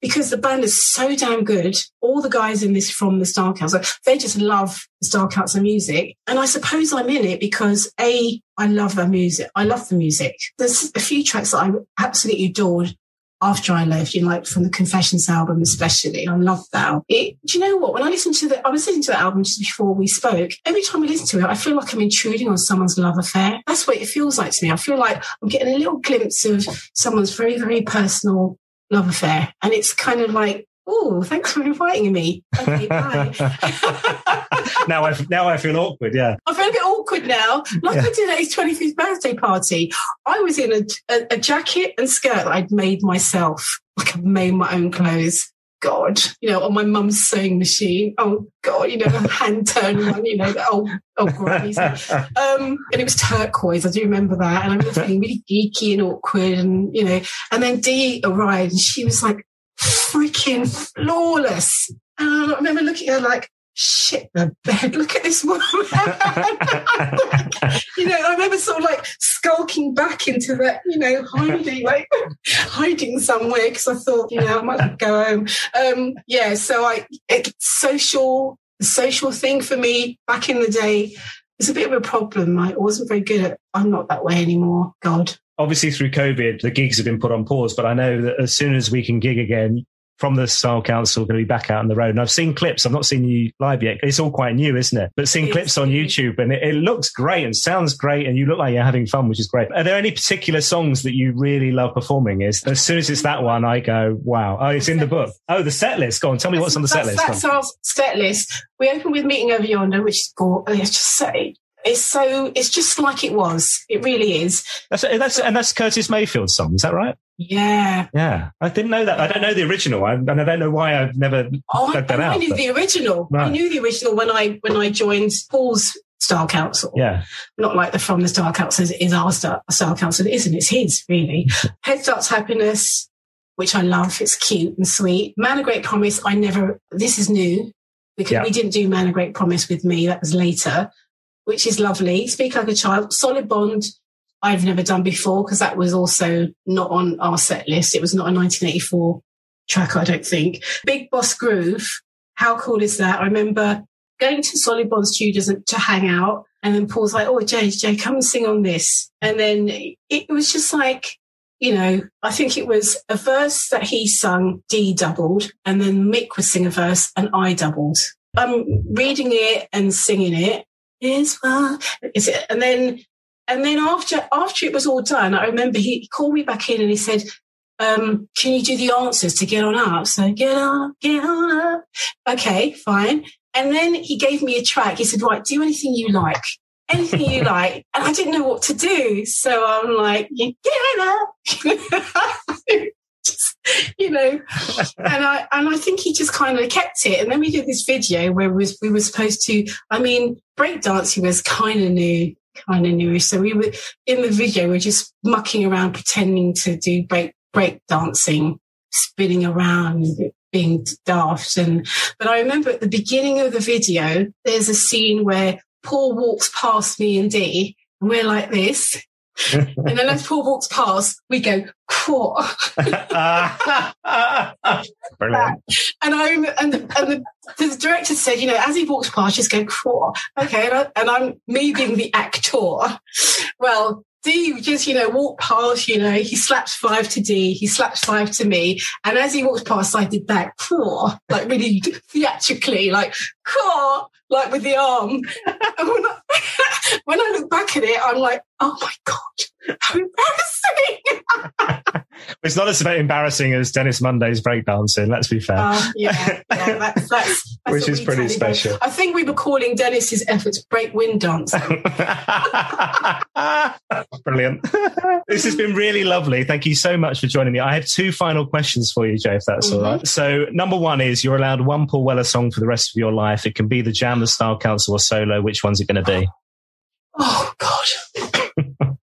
because the band is so damn good. All the guys in this from the Style Council, they just love the Style Council music. And I suppose I'm in it because A, I love their music. I love the music. There's a few tracks that I absolutely adored after I left, you know, like from the Confessions album, especially. I love that. It, do you know what? When I listened to the, I was listening to the album just before we spoke. Every time I listen to it, I feel like I'm intruding on someone's love affair. That's what it feels like to me. I feel like I'm getting a little glimpse of someone's very, very personal love affair. And it's kind of like, oh, thanks for inviting me. Okay, now I now I feel awkward. Yeah, I feel a bit awkward now. Like yeah. I did at his twenty fifth birthday party. I was in a, a, a jacket and skirt that I'd made myself. Like I've made my own clothes. God, you know, on my mum's sewing machine. Oh God, you know, hand turn one, you know, the old, old grannies. Um, and it was turquoise. I do remember that. And I was feeling really geeky and awkward and, you know, and then Dee arrived and she was like freaking flawless. And I remember looking at her like, shit the bed. Look at this woman. you know, I remember sort of like skulking back into that, you know, hiding, like hiding somewhere because I thought, you know, I might go home. Um, yeah, so I, it, social, social thing for me back in the day was a bit of a problem. I wasn't very good at, I'm not that way anymore. God. Obviously, through COVID, the gigs have been put on pause, but I know that as soon as we can gig again, from the Style Council going to be back out on the road. And I've seen clips. I've not seen you live yet. It's all quite new, isn't it? But seeing clips on YouTube and it, it, looks great and sounds great and you look like you're having fun, which is great. Are there any particular songs that you really love performing? Is as soon as it's that one, I go, wow. Oh, it's in the book. Oh, the set list. Go on. Tell me what's on the set list. That's our set list. We open with Meeting Over Yonder, which is, let's oh, just say, it's so it's just like it was. It really is. That's that's and that's Curtis Mayfield's song. Is that right? Yeah. Yeah. I didn't know that. I don't know the original. I, and I don't know why I've never oh, dug that I, out. I knew but... the original. Right. I knew the original when I when I joined Paul's Style Council. Yeah. Not like the From the Style Council is our Style, Style Council. It isn't. It's his, really. Head Starts Happiness, which I love. It's cute and sweet. Man of Great Promise, I never, this is new because yeah. we didn't do Man of Great Promise with me. That was later which is lovely. Speak Like a Child, Solid Bond, I've never done before because that was also not on our set list. It was not a 1984 track, I don't think. Big Boss Groove, how cool is that? I remember going to Solid Bond Studios to hang out. And then Paul's like, oh, Jay, Jay, come and sing on this. And then it was just like, you know, I think it was a verse that he sung, Dee doubled, and then Mick was sing a verse and I doubled. I'm reading it and singing it. Is is it? And then, and then after after it was all done, I remember he called me back in and he said, um, "Can you do the answers to get on up?" So get on, get on up. Okay, fine. And then he gave me a track. He said, "Right, do anything you like." anything you like. And I didn't know what to do. So I'm like, get up. Just, you know, and I and I think he just kind of kept it. And then we did this video where we was we were supposed to. I mean, breakdancing was kind of new, kind of new. So we were in the video. We're just mucking around, pretending to do break break dancing, spinning around, being daft. And but I remember at the beginning of the video, there's a scene where Paul walks past me and Dee, and we're like this. And then as Paul walks past, we go, what? and I'm and, the, and the, the, director said, you know, as he walks past, just go, what? Okay, and, I, and I'm me being the actor. Well, Dee just, you know, walked past, you know, he slaps five to Dee, he slaps five to me. And as he walks past, I did that, craw, like really theatrically, like, craw, like with the arm. when I, look back at it, I'm like, oh my God, how embarrassing. it's not as embarrassing as Dennis Munday's breakdancing, let's be fair. Uh, yeah, yeah, that's, that's, that's which is pretty special. I think we were calling Dennis's efforts break wind dancing. Brilliant. this has been really lovely. Thank you so much for joining me. I have two final questions for you, Joe, if that's mm-hmm. all right. So, number one is you're allowed one Paul Weller song for the rest of your life. It can be the Jam, the Style Council, or solo. Which one's it going to be? Oh, God.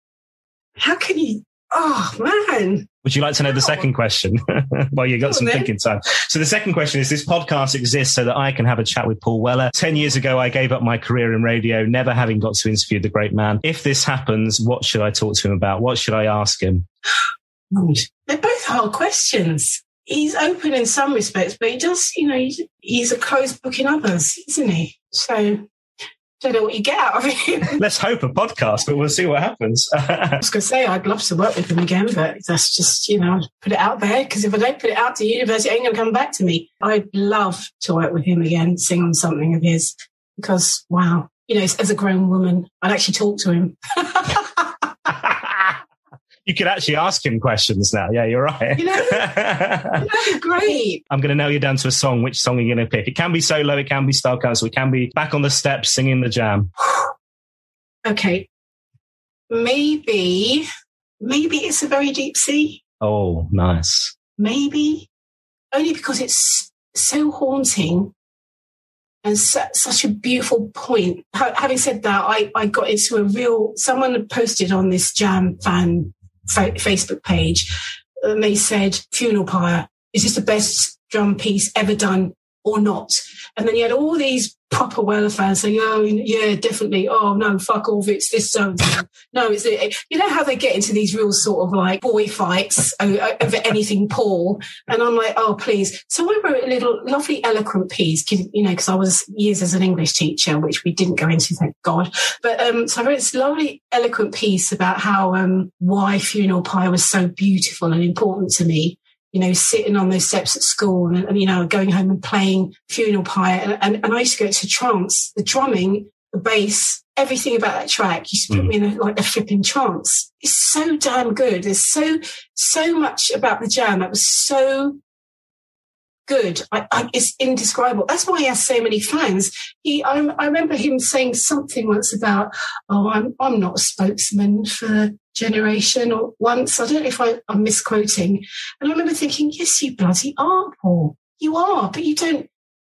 How can you? Oh, man. Would you like to know the second question? well, you've got some thinking time. So the second question is this podcast exists so that I can have a chat with Paul Weller. 10 years ago, I gave up my career in radio, never having got to interview the great man. If this happens, what should I talk to him about? What should I ask him? They're both hard questions. He's open in some respects, but he does, you know, he's a closed book in others, isn't he? So don't know what you get out of it. Let's hope a podcast, but we'll see what happens. I was going to say, I'd love to work with him again, but that's just, you know, put it out there because if I don't put it out to university, it ain't going to come back to me. I'd love to work with him again, sing on something of his because, wow, you know, as a grown woman, I'd actually talk to him. you could actually ask him questions now. Yeah, you're right. You know, that'd be great. I'm going to nail you down to a song. Which song are you going to pick? It can be solo, it can be style council, it can be back on the steps singing the jam. okay. Maybe, maybe it's a very deep sea. Oh, nice. Maybe only because it's so haunting and su- such a beautiful point. having said that, I, I got into a real, someone posted on this jam fan fa- Facebook page, and they said, "Funeral Pyre is this the best drum piece ever done or not?" And then you had all these proper Weller fans saying, "Oh, yeah, definitely. Oh no, fuck off. It's this so no, it's it. You know how they get into these real sort of like boy fights over anything Paul, and I'm like, oh please. So I wrote a little lovely eloquent piece, you know, because I was years as an English teacher, which we didn't go into, thank God. But um, so I wrote this lovely eloquent piece about how um, why funeral pyre was so beautiful and important to me you know, sitting on those steps at school and, and you know, going home and playing funeral pyre. And, and, and, I used to go to trance, the drumming, the bass, everything about that track used to put mm. me in a, like a flipping trance. It's so damn good. There's so, so much about the jam that was so good. I, I, it's indescribable. That's why he has so many fans. He, I, I, remember him saying something once about, "Oh, I'm I'm not a spokesman for Generation." Or once, I don't know if I, I'm misquoting, and I remember thinking, "Yes, you bloody are, Paul. You are, but you don't.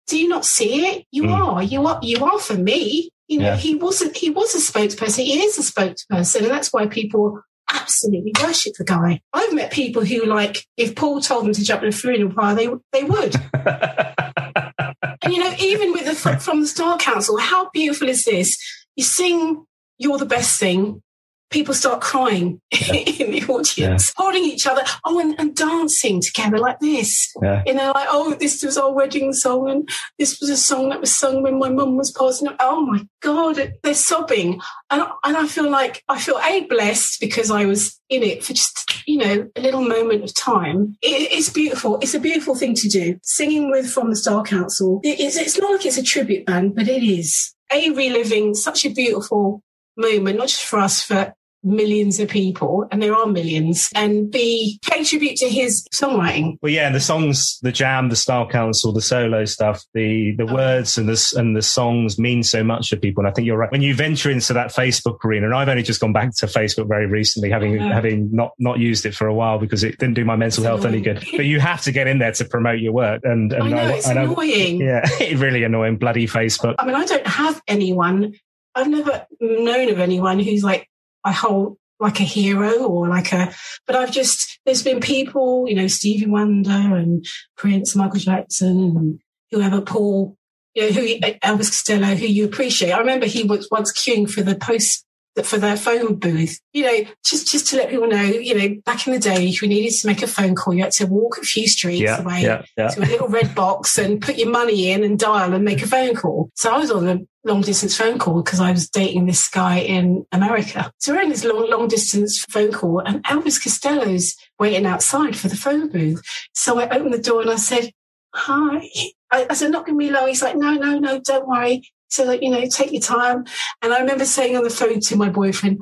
Do you not see it? You mm. are. You are. You are for me." You know, yeah. he wasn't. He was a spokesperson. He is a spokesperson, and that's why people absolutely worship the guy. I've met people who, like, if Paul told them to jump in a funeral pyre, they they would. and you know, even with the from the Style Council, how beautiful is this? You sing "You're the Best Thing," people start crying yeah. in the audience, yeah. holding each other, oh, and, and dancing together like this. Yeah. You know, like, oh, this was our wedding song, and this was a song that was sung when my mum was passing. Oh my God, they're sobbing. And, and I feel like, I feel A, blessed because I was in it for just, you know, a little moment of time. It, it's beautiful. It's a beautiful thing to do. Singing with From the Style Council, it, it's, it's not like it's a tribute band, but it is. A, reliving such a beautiful moment, not just for us, for millions of people, and there are millions, and B, pay tribute to his songwriting. Well, yeah, the songs, the jam, the style council, the solo stuff, the the oh. words and the and the songs mean so much to people. And I think you're right. When you venture into that Facebook arena, and I've only just gone back to Facebook very recently, having uh-huh. having not not used it for a while because it didn't do my mental it's health annoying. any good. But you have to get in there to promote your work, and and I know I, it's I know, annoying. Yeah, it's really annoying. Bloody Facebook. I mean, I don't have anyone I've never known of anyone who's like I hold like a hero or like a, but I've just, there's been people, you know, Stevie Wonder and Prince, Michael Jackson and whoever, Paul, you know, who, uh, Elvis Costello, who you appreciate. I remember he was once queuing for the post, for their phone booth, you know, just, just to let people know, you know, back in the day, if you needed to make a phone call, you had to walk a few streets yeah, away yeah, yeah. to a little red box and put your money in and dial and make a phone call. So I was on the long distance phone call because I was dating this guy in America. So we're in this long, long distance phone call and Elvis Costello's waiting outside for the phone booth. So I opened the door and I said, hi. I, I said, not going to be long. He's like, no, no, no, don't worry. So like, you know, take your time. And I remember saying on the phone to my boyfriend,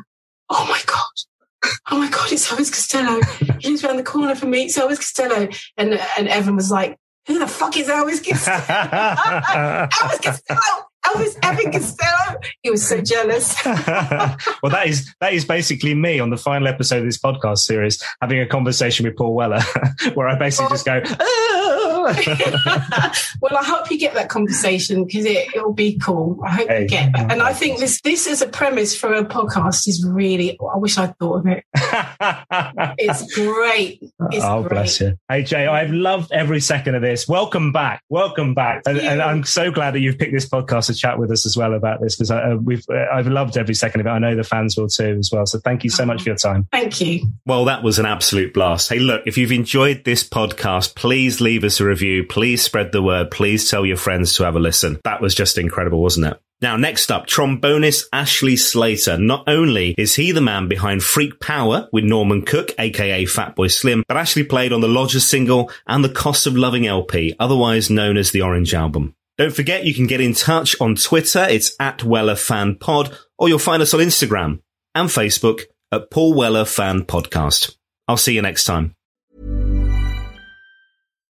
oh my God, oh my God, it's Elvis Costello. he lives around the corner from me. It's Elvis Costello. And, and Evan was like, who the fuck is Elvis Costello? Elvis Costello. Elvis Evan Costello. He was so jealous. well, that is that is basically me on the final episode of this podcast series, having a conversation with Paul Weller, where I basically just go. Oh, well, I hope you get that conversation because it it'll be cool. I hope hey. you get that. And I think this this as a premise for a podcast is really. I wish I'd thought of it. it's great. It's oh, great. bless you. Hey Jay, I've loved every second of this. Welcome back. Welcome back. And, and, I'm so glad that you've picked this podcast to chat with us as well about this because uh, we've uh, I've loved every second of it. I know the fans will too as well. So thank you so much for your time. Thank you. Well, that was an absolute blast. Hey, look, if you've enjoyed this podcast, please leave us a review. Please spread the word. Please tell your friends to have a listen. That was just incredible, wasn't it? Now, next up, trombonist Ashley Slater. Not only is he the man behind Freak Power with Norman Cook, aka Fatboy Slim, but Ashley played on the Lodgers single and the Cost of Loving LP, otherwise known as the Orange Album. Don't forget you can get in touch on Twitter. It's at Weller Fan Pod, or you'll find us on Instagram and Facebook at Paul Weller Fan Podcast. I'll see you next time.